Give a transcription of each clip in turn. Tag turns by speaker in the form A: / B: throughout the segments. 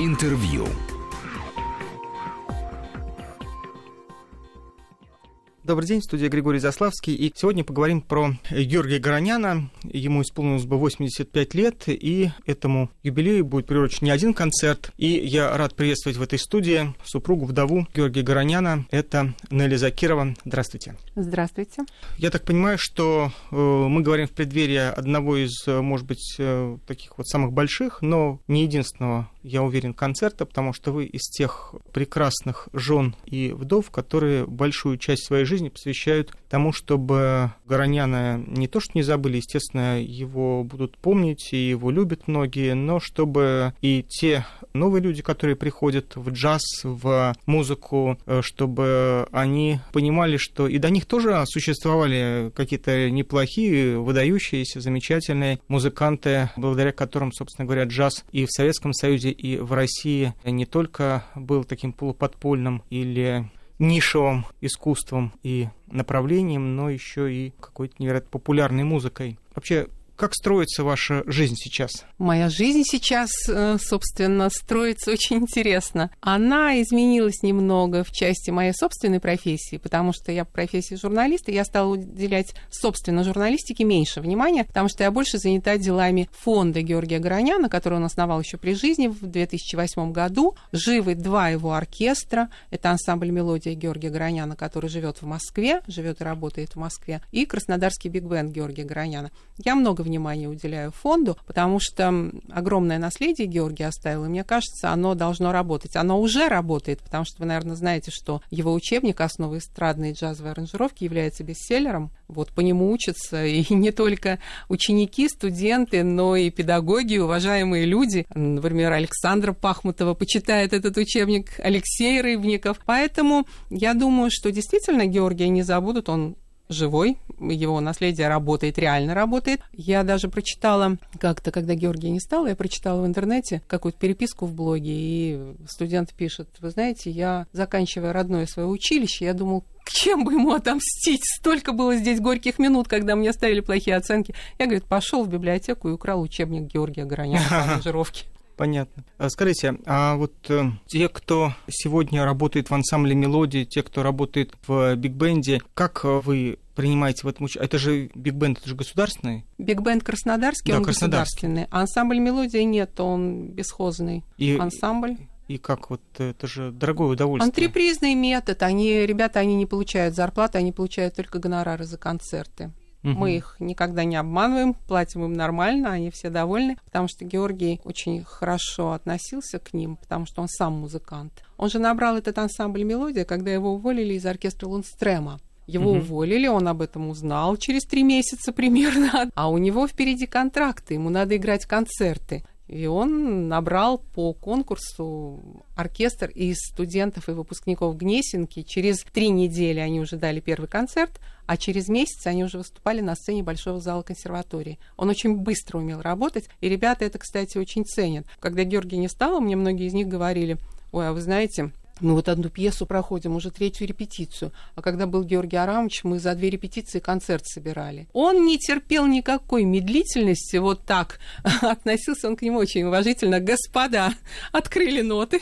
A: Интервью.
B: Добрый день, студия Григорий Заславский. И сегодня поговорим про Георгия Гороняна. Ему исполнилось бы 85 лет, и этому юбилею будет приурочен не один концерт. И я рад приветствовать в этой студии супругу, вдову Георгия Гороняна. Это Нелли Закирова. Здравствуйте.
C: Здравствуйте.
B: Я так понимаю, что э, мы говорим в преддверии одного из, э, может быть, э, таких вот самых больших, но не единственного, я уверен, концерта, потому что вы из тех прекрасных жен и вдов, которые большую часть своей жизни посвящают тому, чтобы Гороняна не то что не забыли, естественно, его будут помнить, и его любят многие, но чтобы и те новые люди, которые приходят в джаз, в музыку, э, чтобы они понимали, что и до них тоже существовали какие-то неплохие, выдающиеся, замечательные музыканты, благодаря которым, собственно говоря, джаз и в Советском Союзе, и в России не только был таким полуподпольным или нишевым искусством и направлением, но еще и какой-то невероятно популярной музыкой. Вообще, как строится ваша жизнь сейчас?
C: Моя жизнь сейчас, э, собственно, строится очень интересно. Она изменилась немного в части моей собственной профессии, потому что я по профессии журналиста, я стала уделять, собственно, журналистике меньше внимания, потому что я больше занята делами фонда Георгия Гороняна, который он основал еще при жизни в 2008 году. Живы два его оркестра. Это ансамбль «Мелодия» Георгия Гороняна, который живет в Москве, живет и работает в Москве, и Краснодарский биг-бенд Георгия Гороняна. Я много внимания уделяю фонду, потому что огромное наследие Георгий оставил, и мне кажется, оно должно работать. Оно уже работает, потому что вы, наверное, знаете, что его учебник «Основы эстрадной джазовой аранжировки» является бестселлером. Вот по нему учатся и не только ученики, студенты, но и педагоги, уважаемые люди. Например, Александра Пахмутова почитает этот учебник, Алексей Рыбников. Поэтому я думаю, что действительно Георгия не забудут, он живой, его наследие работает, реально работает. Я даже прочитала как-то, когда Георгия не стало, я прочитала в интернете какую-то переписку в блоге, и студент пишет, вы знаете, я, заканчивая родное свое училище, я думал, к чем бы ему отомстить? Столько было здесь горьких минут, когда мне ставили плохие оценки. Я, говорит, пошел в библиотеку и украл учебник Георгия Гороняна по аранжировке.
B: Понятно. А скажите, а вот э, те, кто сегодня работает в ансамбле «Мелодии», те, кто работает в биг-бенде, как вы принимаете в этом участие? Это же биг-бенд, это же государственный?
C: Биг-бенд краснодарский,
B: Да,
C: он
B: краснодарский.
C: государственный. А ансамбль «Мелодия» нет, он бесхозный
B: И,
C: ансамбль.
B: и как вот это же дорогое удовольствие.
C: Антрепризный метод. Они, ребята, они не получают зарплаты, они получают только гонорары за концерты.
B: Мгм.
C: Мы их никогда не обманываем, платим им нормально, они все довольны, потому что Георгий очень хорошо относился к ним, потому что он сам музыкант. Он же набрал этот ансамбль «Мелодия», когда его уволили из оркестра Лундстрема. Его
B: Мгм.
C: уволили, он об этом узнал через три месяца примерно. А у него впереди контракты, ему надо играть концерты. И он набрал по конкурсу оркестр из студентов и выпускников Гнесинки. Через три недели они уже дали первый концерт, а через месяц они уже выступали на сцене Большого зала консерватории. Он очень быстро умел работать, и ребята это, кстати, очень ценят. Когда Георгий не стало, мне многие из них говорили, ой, а вы знаете, мы вот одну пьесу проходим, уже третью репетицию. А когда был Георгий Арамович, мы за две репетиции концерт собирали. Он не терпел никакой медлительности, вот так. Относился он к нему очень уважительно. Господа, открыли ноты.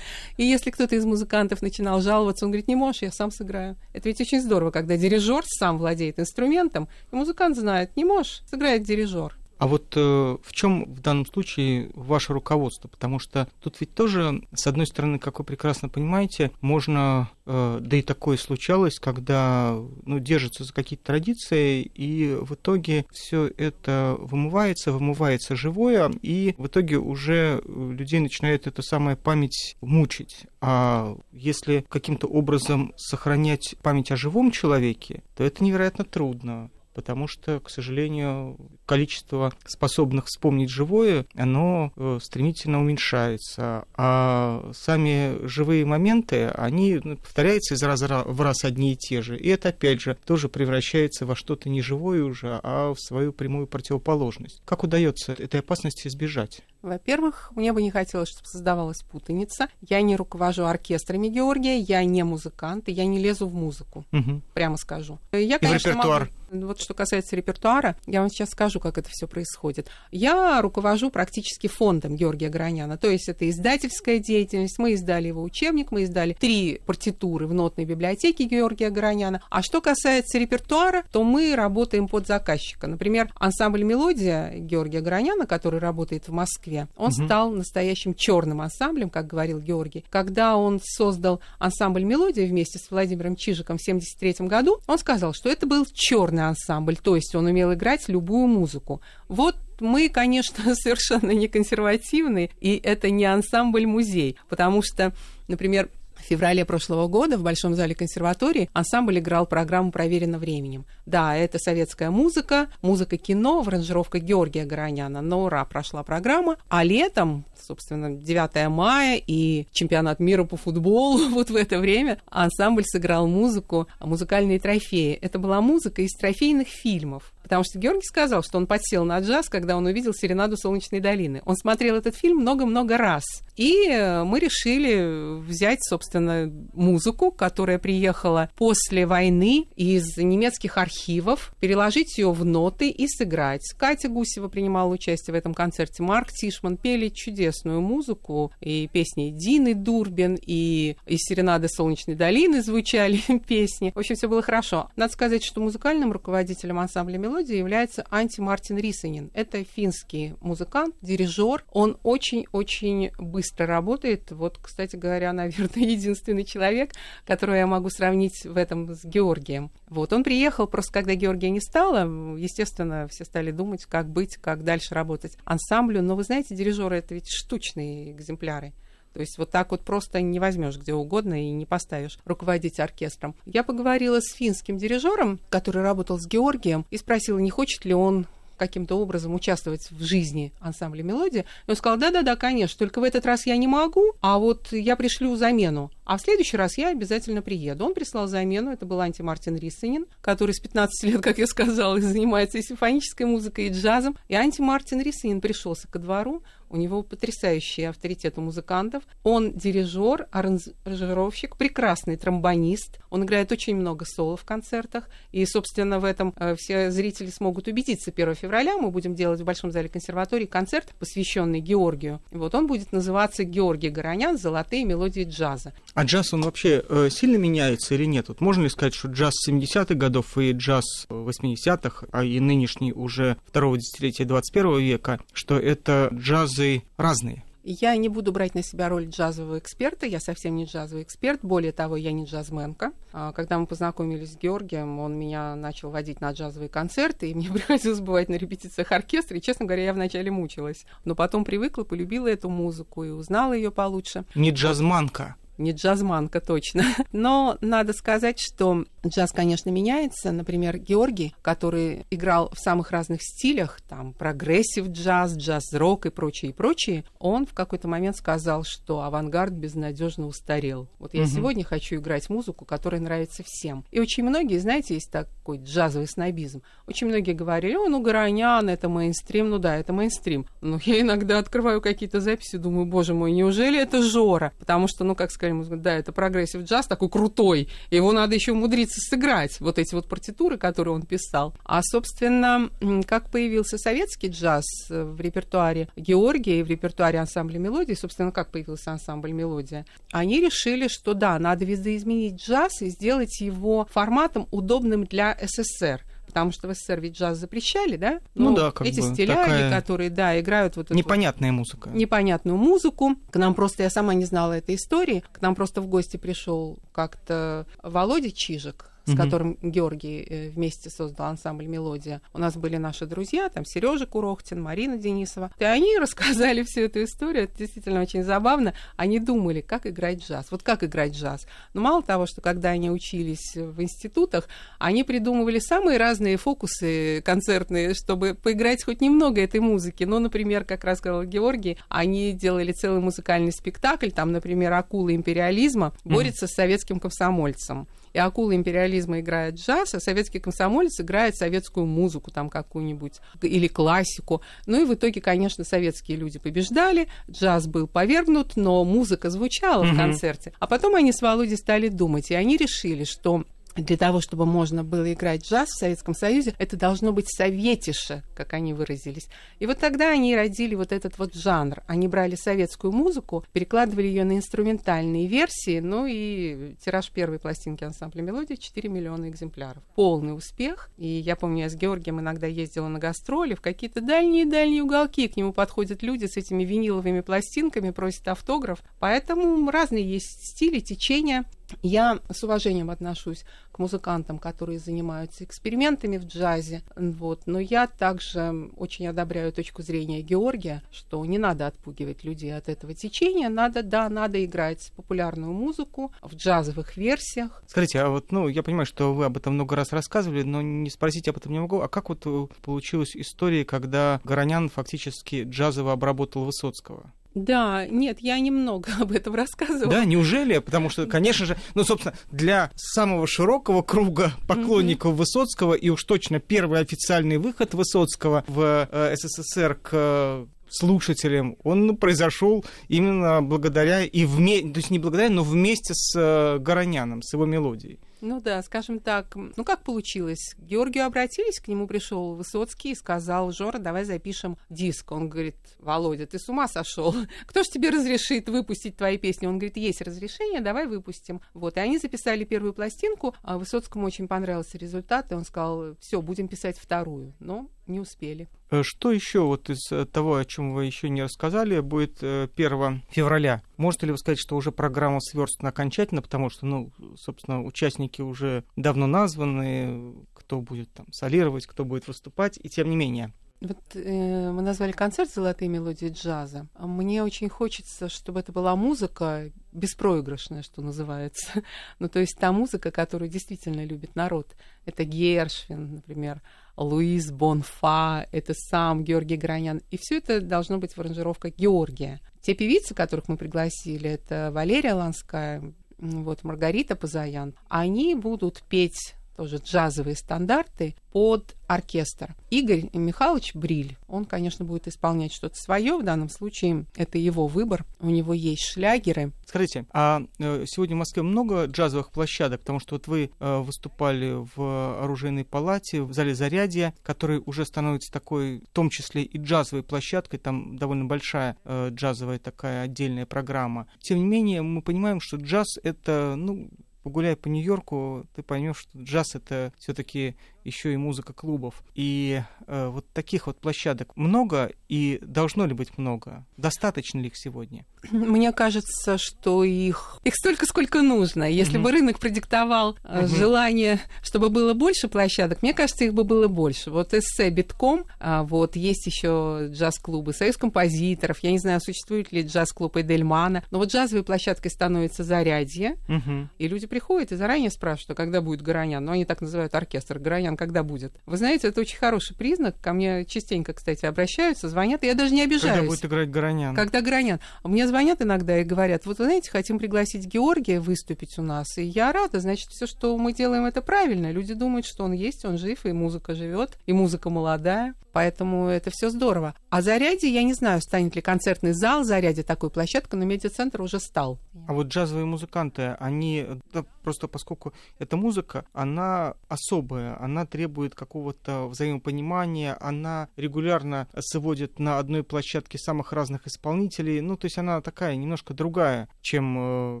C: И если кто-то из музыкантов начинал жаловаться, он говорит, не можешь, я сам сыграю. Это ведь очень здорово, когда дирижер сам владеет инструментом, и музыкант знает, не можешь, сыграет дирижер.
B: А вот э, в чем в данном случае ваше руководство? Потому что тут ведь тоже, с одной стороны, как вы прекрасно понимаете, можно, э, да и такое случалось, когда ну, держатся за какие-то традиции, и в итоге все это вымывается, вымывается живое, и в итоге уже людей начинает эта самая память мучить. А если каким-то образом сохранять память о живом человеке, то это невероятно трудно потому что, к сожалению, количество способных вспомнить живое, оно э, стремительно уменьшается, а сами живые моменты, они ну, повторяются из раза в раз одни и те же, и это, опять же, тоже превращается во что-то не живое уже, а в свою прямую противоположность. Как удается этой опасности избежать?
C: Во-первых, мне бы не хотелось, чтобы создавалась путаница. Я не руковожу оркестрами Георгия, я не музыкант, и я не лезу в музыку,
B: Мгм.
C: прямо скажу. Я,
B: И в
C: конечно,
B: репертуар?
C: могу- Вот что касается репертуара, я вам сейчас скажу, как это все происходит. Я руковожу практически фондом Георгия Граняна, то есть это издательская деятельность. Мы издали его учебник, мы издали три партитуры в нотной библиотеке Георгия Граняна. А что касается репертуара, то мы работаем под заказчика. Например, ансамбль «Мелодия» Георгия Граняна, который работает в Москве, он угу. стал настоящим черным ансамблем, как говорил Георгий. Когда он создал ансамбль «Мелодия» вместе с Владимиром Чижиком в 1973 году, он сказал, что это был черный ансамбль, то есть он умел играть любую музыку. Вот мы, конечно, совершенно не консервативны, и это не ансамбль-музей, потому что, например, в феврале прошлого года в Большом зале консерватории ансамбль играл программу «Проверено временем». Да, это советская музыка, музыка кино в аранжировках Георгия Гороняна. На ура прошла программа. А летом, собственно, 9 мая и чемпионат мира по футболу вот в это время ансамбль сыграл музыку, музыкальные трофеи. Это была музыка из трофейных фильмов. Потому что Георгий сказал, что он подсел на джаз, когда он увидел «Серенаду Солнечной долины». Он смотрел этот фильм много-много раз. И э, мы решили взять, собственно, музыку, которая приехала после войны из немецких архивов, переложить ее в ноты и сыграть. Катя Гусева принимала участие в этом концерте. Марк Тишман пели чудесную музыку. И песни Дины Дурбин, и из «Серенады Солнечной долины» звучали песни. В общем, все было хорошо. Надо сказать, что музыкальным руководителем ансамбля мелодии является Анти Мартин Рисанин. Это финский музыкант, дирижер. Он очень-очень быстро работает. Вот, кстати говоря, наверное, единственный человек, которого я могу сравнить в этом с Георгием. Вот, он приехал просто, когда Георгия не стало. Естественно, все стали думать, как быть, как дальше работать ансамблю. Но вы знаете, дирижеры — это ведь штучные экземпляры. То есть вот так вот просто не возьмешь где угодно и не поставишь руководить оркестром. Я поговорила с финским дирижером, который работал с Георгием, и спросила, не хочет ли он каким-то образом участвовать в жизни ансамбля «Мелодия». И он сказал, да-да-да, конечно, только в этот раз я не могу, а вот я пришлю замену. А в следующий раз я обязательно приеду. Он прислал замену, это был Анти Мартин Риссенин, который с 15 лет, как я сказала, занимается и симфонической музыкой, и джазом. И Анти Мартин Риссенин пришелся ко двору, у него потрясающий авторитет у музыкантов. Он дирижер, аранжировщик, прекрасный тромбонист. Он играет очень много соло в концертах. И, собственно, в этом э, все зрители смогут убедиться. 1 февраля мы будем делать в Большом зале консерватории концерт, посвященный Георгию. Вот он будет называться «Георгий Горонян. Золотые мелодии джаза».
B: А джаз, он вообще э, сильно меняется или нет? Вот можно ли сказать, что джаз 70-х годов и джаз 80-х, а и нынешний уже второго десятилетия 21 века, что это джазы разные?
C: Я не буду брать на себя роль джазового эксперта, я совсем не джазовый эксперт, более того, я не джазменка. А, когда мы познакомились с Георгием, он меня начал водить на джазовые концерты, и мне приходилось бывать на репетициях оркестра, и, честно говоря, я вначале мучилась. Но потом привыкла, полюбила эту музыку и узнала ее получше.
B: Не джазманка
C: не джазманка точно. Но надо сказать, что джаз, конечно, меняется. Например, Георгий, который играл в самых разных стилях, там, progressive джаз, джаз-рок и прочее, и прочее, он в какой-то момент сказал, что авангард безнадежно устарел. Вот я угу. сегодня хочу играть музыку, которая нравится всем. И очень многие, знаете, есть такой джазовый снобизм. Очень многие говорили, о, ну, Гаранян, это мейнстрим. Ну да, это мейнстрим. Но я иногда открываю какие-то записи, думаю, боже мой, неужели это Жора? Потому что, ну, как скажем, да, это progressive джаз такой крутой, его надо еще умудриться сыграть, вот эти вот партитуры, которые он писал. А, собственно, как появился советский джаз в репертуаре Георгия и в репертуаре ансамбля мелодии, собственно, как появился ансамбль мелодия, они решили, что да, надо видоизменить джаз и сделать его форматом, удобным для СССР потому что в СССР ведь джаз запрещали, да?
B: Ну, ну да, как
C: эти
B: бы
C: стиляги,
B: такая...
C: которые, да, играют вот
B: эту непонятная вот музыка,
C: непонятную музыку. К нам просто я сама не знала этой истории. К нам просто в гости пришел как-то Володя Чижик, с угу. которым Георгий э, вместе создал ансамбль «Мелодия». У нас были наши друзья, там Сережа Курохтин, Марина Денисова. И они рассказали всю эту историю, это действительно очень забавно. Они думали, как играть джаз. Вот как играть джаз. Но мало того, что когда они учились в институтах, они придумывали самые разные фокусы концертные, чтобы поиграть хоть немного этой музыки. Ну, например, как раз сказал Георгий, они делали целый музыкальный спектакль, там, например, «Акула империализма» борется mm. с советским комсомольцем и акула империализма играет джаз, а советский комсомолец играет советскую музыку там какую-нибудь или классику. Ну и в итоге, конечно, советские люди побеждали, джаз был повергнут, но музыка звучала mm-hmm. в концерте. А потом они с Володей стали думать, и они решили, что для того, чтобы можно было играть джаз в Советском Союзе, это должно быть советише, как они выразились. И вот тогда они родили вот этот вот жанр. Они брали советскую музыку, перекладывали ее на инструментальные версии, ну и тираж первой пластинки ансамбля «Мелодия» 4 миллиона экземпляров. Полный успех. И я помню, я с Георгием иногда ездила на гастроли в какие-то дальние-дальние уголки. К нему подходят люди с этими виниловыми пластинками, просят автограф. Поэтому разные есть стили, течения. Я с уважением отношусь к музыкантам, которые занимаются экспериментами в джазе, вот. но я также очень одобряю точку зрения Георгия, что не надо отпугивать людей от этого течения, надо, да, надо играть популярную музыку в джазовых версиях.
B: Скажите, а вот, ну, я понимаю, что вы об этом много раз рассказывали, но не спросить об этом не могу, а как вот э, получилась история, когда Горонян фактически джазово обработал Высоцкого?
C: Да, нет, я немного об этом рассказывала.
B: Да, неужели? Потому что, конечно же, ну, собственно, для самого широкого круга поклонников mm-hmm. Высоцкого, и уж точно первый официальный выход Высоцкого в э, СССР к слушателям, он произошел именно благодаря и вместе, то есть не благодаря, но вместе с э, Гороняном, с его мелодией.
C: Ну да, скажем так, ну как получилось? К Георгию обратились, к нему пришел Высоцкий и сказал, Жора, давай запишем диск. Он говорит, Володя, ты с ума сошел? Кто ж тебе разрешит выпустить твои песни? Он говорит, есть разрешение, давай выпустим. Вот, и они записали первую пластинку, а Высоцкому очень понравился результат, и он сказал, все, будем писать вторую. Но не успели.
B: Э, что еще вот из э, того, о чем вы еще не рассказали, будет 1 э, февраля? Можете ли вы сказать, что уже программа сверстана окончательно, потому что, ну, собственно, участники уже давно названы, кто будет там солировать, кто будет выступать, и тем не менее.
C: Вот э, мы назвали концерт «Золотые мелодии джаза». Мне очень хочется, чтобы это была музыка беспроигрышная, что называется. ну, то есть та музыка, которую действительно любит народ. Это Гершвин, например, Луис Бонфа, это сам Георгий Гранян. И все это должно быть в аранжировках Георгия. Те певицы, которых мы пригласили, это Валерия Ланская, вот Маргарита Пазаян, они будут петь тоже джазовые стандарты под оркестр. Игорь Михайлович Бриль, он, конечно, будет исполнять что-то свое. В данном случае это его выбор. У него есть шлягеры.
B: Скажите, а э, сегодня в Москве много джазовых площадок? Потому что вот вы э, выступали в оружейной палате, в зале зарядья, который уже становится такой, в том числе и джазовой площадкой. Там довольно большая э, джазовая такая отдельная программа. Тем не менее, мы понимаем, что джаз это, ну, погуляй по Нью-Йорку, ты поймешь, что джаз это все-таки еще и музыка клубов. И э, вот таких вот площадок много и должно ли быть много? Достаточно ли их сегодня?
C: Мне кажется, что их, их столько, сколько нужно. Если mm-hmm. бы рынок продиктовал mm-hmm. желание, чтобы было больше площадок, мне кажется, их бы было больше. Вот эссе битком, а, вот есть еще джаз-клубы, союз композиторов, я не знаю, существует ли джаз-клуб Эдельмана, но вот джазовой площадкой становится Зарядье, mm-hmm. и люди приходят и заранее спрашивают, а когда будет Горонян, ну они так называют оркестр Горонян Горонян когда будет. Вы знаете, это очень хороший признак. Ко мне частенько, кстати, обращаются, звонят, и я даже не обижаюсь.
B: Когда будет играть Горонян?
C: Когда Горонян. Мне звонят иногда и говорят, вот вы знаете, хотим пригласить Георгия выступить у нас, и я рада, значит, все, что мы делаем, это правильно. Люди думают, что он есть, он жив, и музыка живет, и музыка молодая, поэтому это все здорово. А Заряде, я не знаю, станет ли концертный зал Заряде такой площадкой, но медиацентр уже стал.
B: А вот джазовые музыканты, они, да, просто поскольку эта музыка, она особая, она требует какого-то взаимопонимания, она регулярно сводит на одной площадке самых разных исполнителей, ну, то есть она такая немножко другая, чем э,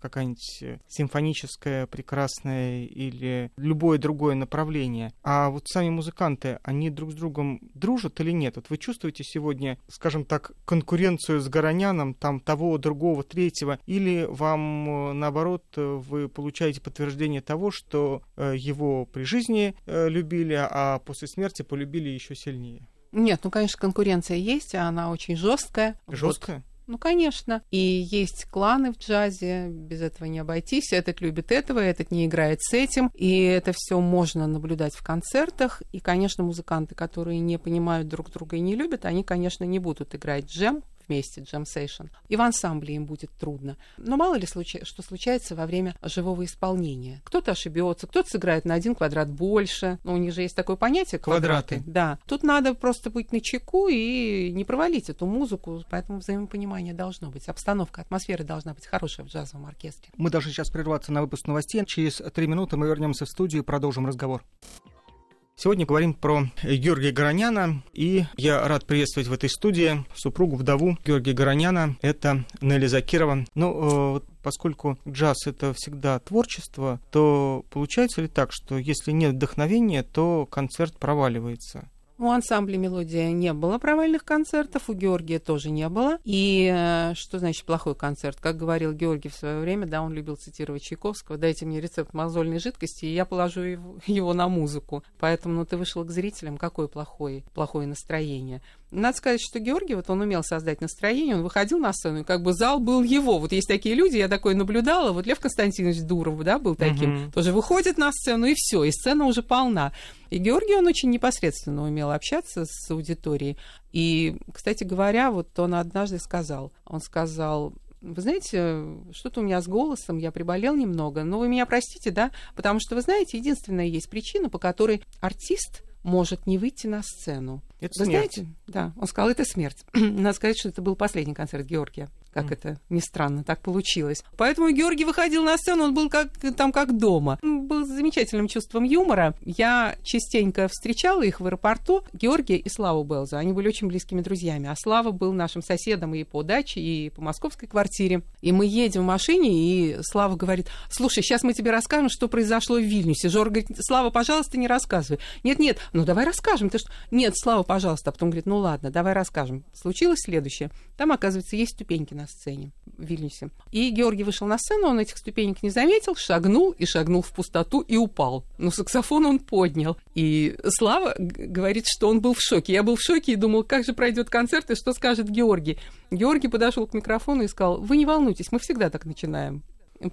B: какая-нибудь симфоническая, прекрасная или любое другое направление. А вот сами музыканты, они друг с другом дружат или нет? Вот вы чувствуете сегодня, скажем так, конкуренцию с Гороняном, там того, другого, третьего, или вам, э, наоборот, вы получаете подтверждение того, что э, его при жизни любят любили, а после смерти полюбили еще сильнее.
C: Нет, ну, конечно, конкуренция есть, а она очень жесткая.
B: Жесткая? Вот.
C: Ну, конечно. И есть кланы в джазе, без этого не обойтись. Этот любит этого, этот не играет с этим. И это все можно наблюдать в концертах. И, конечно, музыканты, которые не понимают друг друга и не любят, они, конечно, не будут играть джем вместе, джем-сейшн. И в ансамбле им будет трудно. Но мало ли случай, что случается во время живого исполнения. Кто-то ошибется, кто-то сыграет на один квадрат больше. Но у них же есть такое понятие квадраты.
B: Квадраты.
C: Да. Тут надо просто быть на чеку и не провалить эту музыку, поэтому взаимопонимание должно быть. Обстановка, атмосфера должна быть хорошая в джазовом оркестре.
B: Мы должны сейчас прерваться на выпуск новостей. Через три минуты мы вернемся в студию и продолжим разговор. Сегодня говорим про Георгия Гороняна, и я рад приветствовать в этой студии супругу, вдову Георгия Гороняна, это Нелли Закирова. Ну, э, поскольку джаз — это всегда творчество, то получается ли так, что если нет вдохновения, то концерт проваливается?
C: У ансамбля «Мелодия» не было провальных концертов, у Георгия тоже не было. И э, что значит плохой концерт? Как говорил Георгий в свое время, да, он любил цитировать Чайковского, дайте мне рецепт мозольной жидкости, и я положу его, на музыку. Поэтому, ну, ты вышел к зрителям, какое плохое, плохое настроение. Надо сказать, что Георгий, вот он умел создать настроение, он выходил на сцену, и как бы зал был его. Вот есть такие люди, я такое наблюдала, вот Лев Константинович Дуров, да, был таким, uh-huh. тоже выходит на сцену, и все, и сцена уже полна. И Георгий, он очень непосредственно умел общаться с аудиторией. И, кстати говоря, вот он однажды сказал, он сказал, вы знаете, что-то у меня с голосом, я приболел немного, но вы меня простите, да, потому что, вы знаете, единственная есть причина, по которой артист может не выйти на сцену.
B: Это
C: Вы
B: смерть.
C: знаете? Да, он сказал, это смерть. Надо сказать, что это был последний концерт Георгия. Как это ни странно, так получилось. Поэтому Георгий выходил на сцену, он был как, там как дома. Он был с замечательным чувством юмора. Я частенько встречала их в аэропорту. Георгия и Славу Белза. Они были очень близкими друзьями. А Слава был нашим соседом и по даче, и по московской квартире. И мы едем в машине, и Слава говорит, слушай, сейчас мы тебе расскажем, что произошло в Вильнюсе. Жора говорит, Слава, пожалуйста, не рассказывай. Нет-нет, ну давай расскажем. Ты что? Нет, Слава, пожалуйста. А потом говорит, ну ладно, давай расскажем. Случилось следующее. Там, оказывается, есть ступеньки на сцене в Вильнюсе. И Георгий вышел на сцену, он этих ступенек не заметил, шагнул и шагнул в пустоту и упал. Но саксофон он поднял. И Слава говорит, что он был в шоке. Я был в шоке и думал, как же пройдет концерт и что скажет Георгий. Георгий подошел к микрофону и сказал, вы не волнуйтесь, мы всегда так начинаем.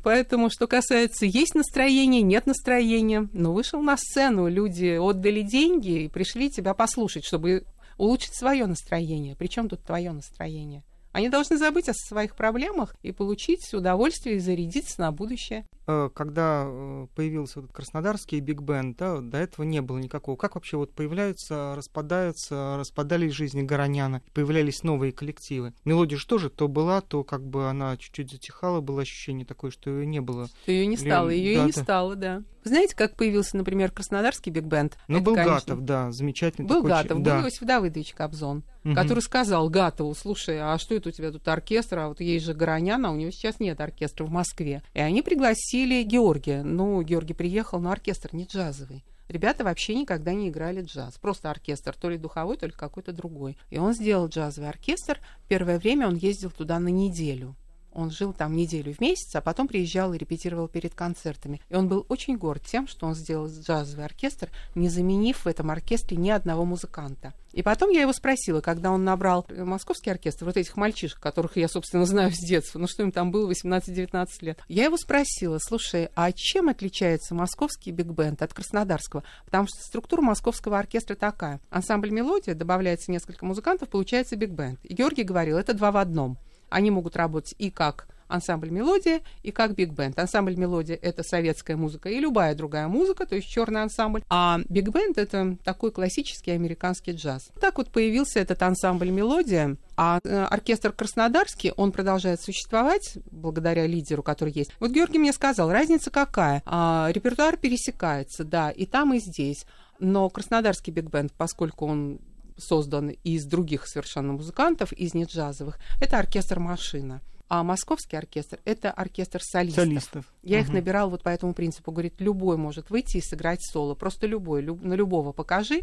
C: Поэтому, что касается, есть настроение, нет настроения, но вышел на сцену, люди отдали деньги и пришли тебя послушать, чтобы улучшить свое настроение. Причем тут твое настроение? Они должны забыть о своих проблемах и получить удовольствие и зарядиться на будущее.
B: Э, когда э, появился этот краснодарский биг бенд, да, до этого не было никакого. Как вообще вот появляются, распадаются, распадались жизни Гороняна, появлялись новые коллективы? Мелодия же тоже то была, то как бы она чуть-чуть затихала, было ощущение такое, что ее не было.
C: Ее не стало, ее
B: да,
C: и не
B: да.
C: стало, да. Вы знаете, как появился, например, краснодарский биг бенд?
B: Ну,
C: Это,
B: был
C: конечно,
B: Гатов, да, замечательный
C: Был
B: такой
C: Гатов,
B: ч-
C: был
B: да.
C: Иосиф Давыдович Кобзон,
B: Мгм.
C: который сказал Гатову, слушай, а что это у тебя тут оркестр, а вот есть же Горонян, а у него сейчас нет оркестра в Москве. И они пригласили Георгия. Ну, Георгий приехал, но оркестр не джазовый. Ребята вообще никогда не играли джаз. Просто оркестр, то ли духовой, то ли какой-то другой. И он сделал джазовый оркестр. Первое время он ездил туда на неделю. Он жил там неделю в месяц, а потом приезжал и репетировал перед концертами. И он был очень горд тем, что он сделал джазовый оркестр, не заменив в этом оркестре ни одного музыканта. И потом я его спросила, когда он набрал московский оркестр, вот этих мальчишек, которых я, собственно, знаю с детства, ну что им там было, 18-19 лет. Я его спросила, слушай, а чем отличается московский биг-бенд от краснодарского? Потому что структура московского оркестра такая. Ансамбль «Мелодия», добавляется несколько музыкантов, получается биг-бенд. И Георгий говорил, это два в одном. Они могут работать и как ансамбль «Мелодия» и как биг-бенд. Ансамбль «Мелодия» — это советская музыка и любая другая музыка, то есть черный ансамбль. А биг-бенд — это такой классический американский джаз. Так вот появился этот ансамбль «Мелодия», а э, оркестр Краснодарский, он продолжает существовать благодаря лидеру, который есть. Вот Георгий мне сказал, разница какая? А, репертуар пересекается, да, и там, и здесь. Но краснодарский биг-бенд, поскольку он создан из других совершенно музыкантов, из неджазовых, это оркестр «Машина». А московский оркестр — это оркестр солистов.
B: Солистов.
C: Я их
B: Мгм.
C: набирал вот по этому принципу. Говорит, любой может выйти и сыграть соло. Просто любой, люб- на любого покажи.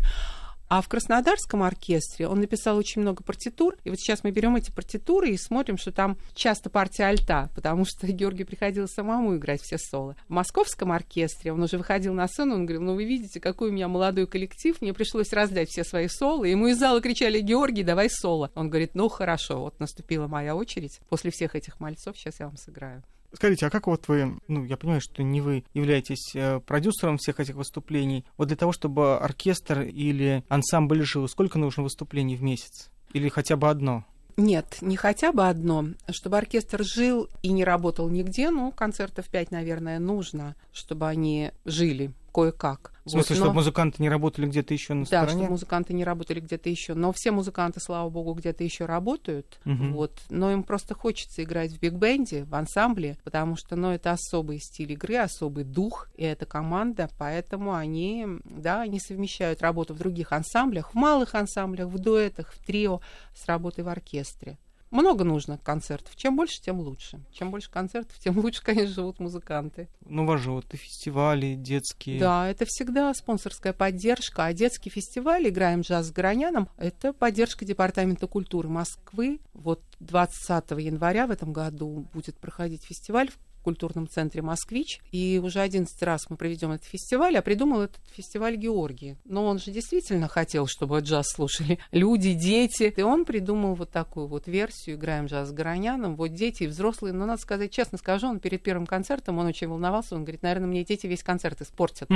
C: А в Краснодарском оркестре он написал очень много партитур. И вот сейчас мы берем эти партитуры и смотрим, что там часто партия альта, потому что Георгию приходилось самому играть все соло. В Московском оркестре он уже выходил на сцену, он говорил, ну вы видите, какой у меня молодой коллектив, мне пришлось раздать все свои соло. Ему из зала кричали, Георгий, давай соло. Он говорит, ну хорошо, вот наступила моя очередь. После всех этих мальцов сейчас я вам сыграю.
B: Скажите, а как вот вы, ну, я понимаю, что не вы являетесь э, продюсером всех этих выступлений, вот для того, чтобы оркестр или ансамбль жил, сколько нужно выступлений в месяц? Или хотя бы одно?
C: Нет, не хотя бы одно. Чтобы оркестр жил и не работал нигде, ну, концертов пять, наверное, нужно, чтобы они жили кое-как.
B: В смысле,
C: Вот, но-
B: чтобы музыканты не работали где-то еще на
C: Да,
B: стороне?
C: чтобы музыканты не работали где-то еще. Но все музыканты, слава богу, где-то еще работают.
B: Мгм.
C: Вот. Но им просто хочется играть в биг-бенде, в ансамбле, потому что ну, это особый стиль игры, особый дух, и это команда, поэтому они, да, они совмещают работу в других ансамблях, в малых ансамблях, в дуэтах, в трио с работой в оркестре. Много нужно концертов. Чем больше, тем лучше. Чем больше концертов, тем лучше, конечно, живут музыканты.
B: Ну, у вас же вот и фестивали детские.
C: Да, это всегда спонсорская поддержка. А детский фестиваль «Играем джаз с Гороняном» — это поддержка Департамента культуры Москвы. Вот 20 января в этом году будет проходить фестиваль в культурном центре «Москвич». И уже 11 раз мы проведем этот фестиваль, а придумал этот фестиваль Георгий. Но он же действительно хотел, чтобы джаз слушали люди, дети. И он придумал вот такую вот версию «Играем джаз с Гороняном». Вот дети и взрослые. Но, надо сказать, честно скажу, он перед первым концертом, он очень волновался. Он говорит, наверное, мне дети весь концерт испортят.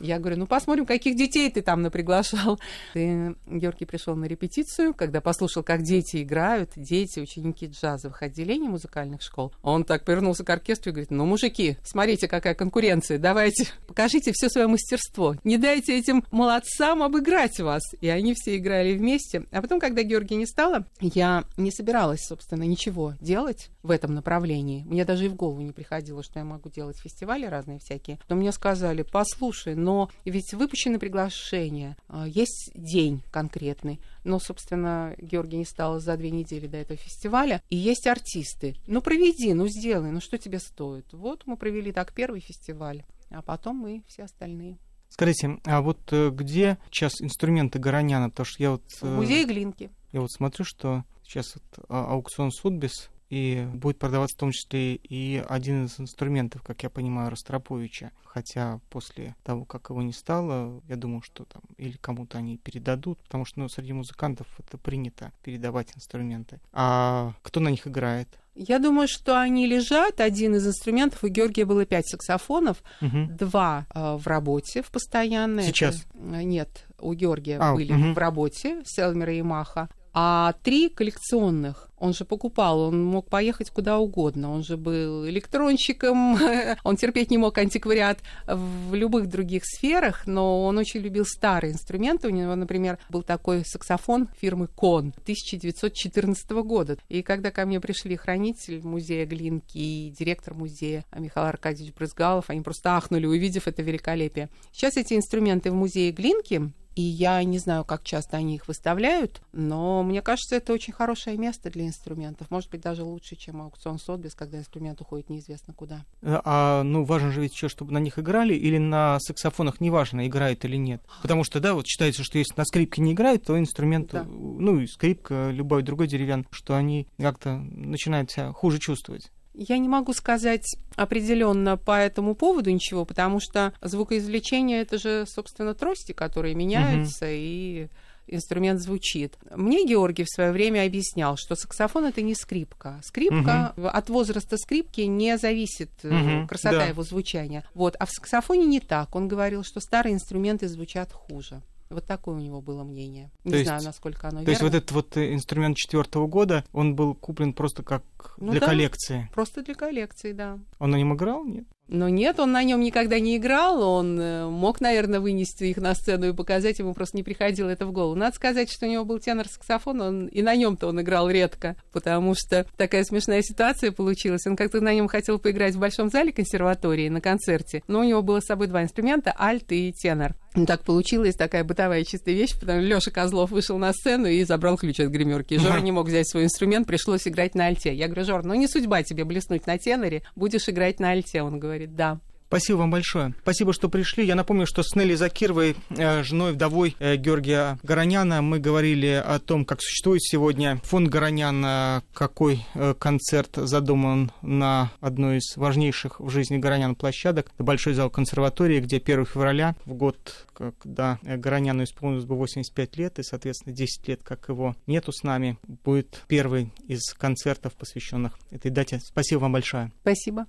C: Я говорю, ну посмотрим, каких детей ты там наприглашал. И Георгий пришел на репетицию, когда послушал, как дети играют, дети, ученики джазовых отделений музыкальных школ. Он так повернулся к оркестру и говорит, ну, мужики, смотрите, какая конкуренция, давайте, покажите все свое мастерство. Не дайте этим молодцам обыграть вас. И они все играли вместе. А потом, когда Георгия не стало, я не собиралась, собственно, ничего делать в этом направлении. Мне даже и в голову не приходило, что я могу делать фестивали разные всякие. Но мне сказали, послушай, но ведь выпущены приглашения, а, есть день конкретный. Но, собственно, Георгий не стал за две недели до этого фестиваля. И есть артисты. Ну, проведи, ну, сделай, ну, что тебе стоит? Вот мы провели так первый фестиваль, а потом мы все остальные.
B: Скажите, а вот э, где сейчас инструменты Гороняна? Потому что я вот,
C: В
B: э,
C: музее Глинки.
B: я вот смотрю, что сейчас вот а- аукцион Судбис, и будет продаваться в том числе и один из инструментов, как я понимаю, Ростроповича. Хотя после того, как его не стало, я думаю, что там или кому-то они передадут, потому что ну, среди музыкантов это принято передавать инструменты. А кто на них играет?
C: Я думаю, что они лежат. Один из инструментов, у Георгия было пять саксофонов,
B: Мгм.
C: два э, в работе в постоянной.
B: Сейчас?
C: Это- э, нет, у Георгия
B: А,
C: были
B: мгм.
C: в работе, Селмера и Маха. А три коллекционных он же покупал, он мог поехать куда угодно. Он же был электронщиком, он терпеть не мог антиквариат в любых других сферах, но он очень любил старые инструменты. У него, например, был такой саксофон фирмы Кон 1914 года. И когда ко мне пришли хранитель музея Глинки и директор музея Михаил Аркадьевич Брызгалов, они просто ахнули, увидев это великолепие. Сейчас эти инструменты в музее Глинки, и я не знаю, как часто они их выставляют, но мне кажется, это очень хорошее место для инструментов. Может быть, даже лучше, чем аукцион Сотбис, когда инструмент уходит неизвестно куда.
B: Э, А, ну, важно же ведь еще, чтобы на них играли, или на саксофонах неважно, играет или нет. Потому что, да, вот считается, что если на скрипке не играет, то инструмент,
C: Да.
B: ну, и скрипка, любой другой деревян, что они как-то начинают себя хуже чувствовать.
C: Я не могу сказать определенно по этому поводу ничего, потому что звукоизвлечение это же, собственно, трости, которые меняются, и инструмент звучит. Мне Георгий в свое время объяснял, что саксофон это не скрипка. Скрипка от возраста скрипки не зависит
B: Мгм,
C: красота
B: да.
C: его звучания. Вот, а в саксофоне не так. Он говорил, что старые инструменты звучат хуже. Вот такое у него было мнение. Не
B: То есть-
C: знаю, насколько оно
B: То есть
C: верно.
B: вот этот вот э, инструмент четвертого года, он был куплен просто как
C: Ну
B: для
C: да.
B: коллекции.
C: Просто для коллекции, да.
B: Он на нем играл? Нет?
C: Но нет, он на нем никогда не играл, он э, мог, наверное, вынести их на сцену и показать, ему просто не приходило это в голову. Надо сказать, что у него был тенор-саксофон, он, и на нем-то он играл редко, потому что такая смешная ситуация получилась. Он как-то на нем хотел поиграть в большом зале консерватории на концерте, но у него было с собой два инструмента, альт и тенор. Ну, так получилась такая бытовая чистая вещь, потому что Лёша Козлов вышел на сцену и забрал ключ от гримерки. Жора не мог взять свой инструмент, пришлось играть на альте. Я говорю, Жор, ну не судьба тебе блеснуть на теноре, будешь играть на альте. Он говорит, да.
B: Спасибо вам большое. Спасибо, что пришли. Я напомню, что с Нелли Закировой, э, женой, вдовой э, Георгия Гороняна, мы говорили о том, как существует сегодня фонд Гороняна, какой э, концерт задуман на одной из важнейших в жизни Горонян площадок. Это Большой зал консерватории, где 1 февраля, в год, когда Гороняну исполнилось бы 85 лет, и, соответственно, 10 лет, как его нету с нами, будет первый из концертов, посвященных этой дате. Спасибо вам большое.
C: Спасибо.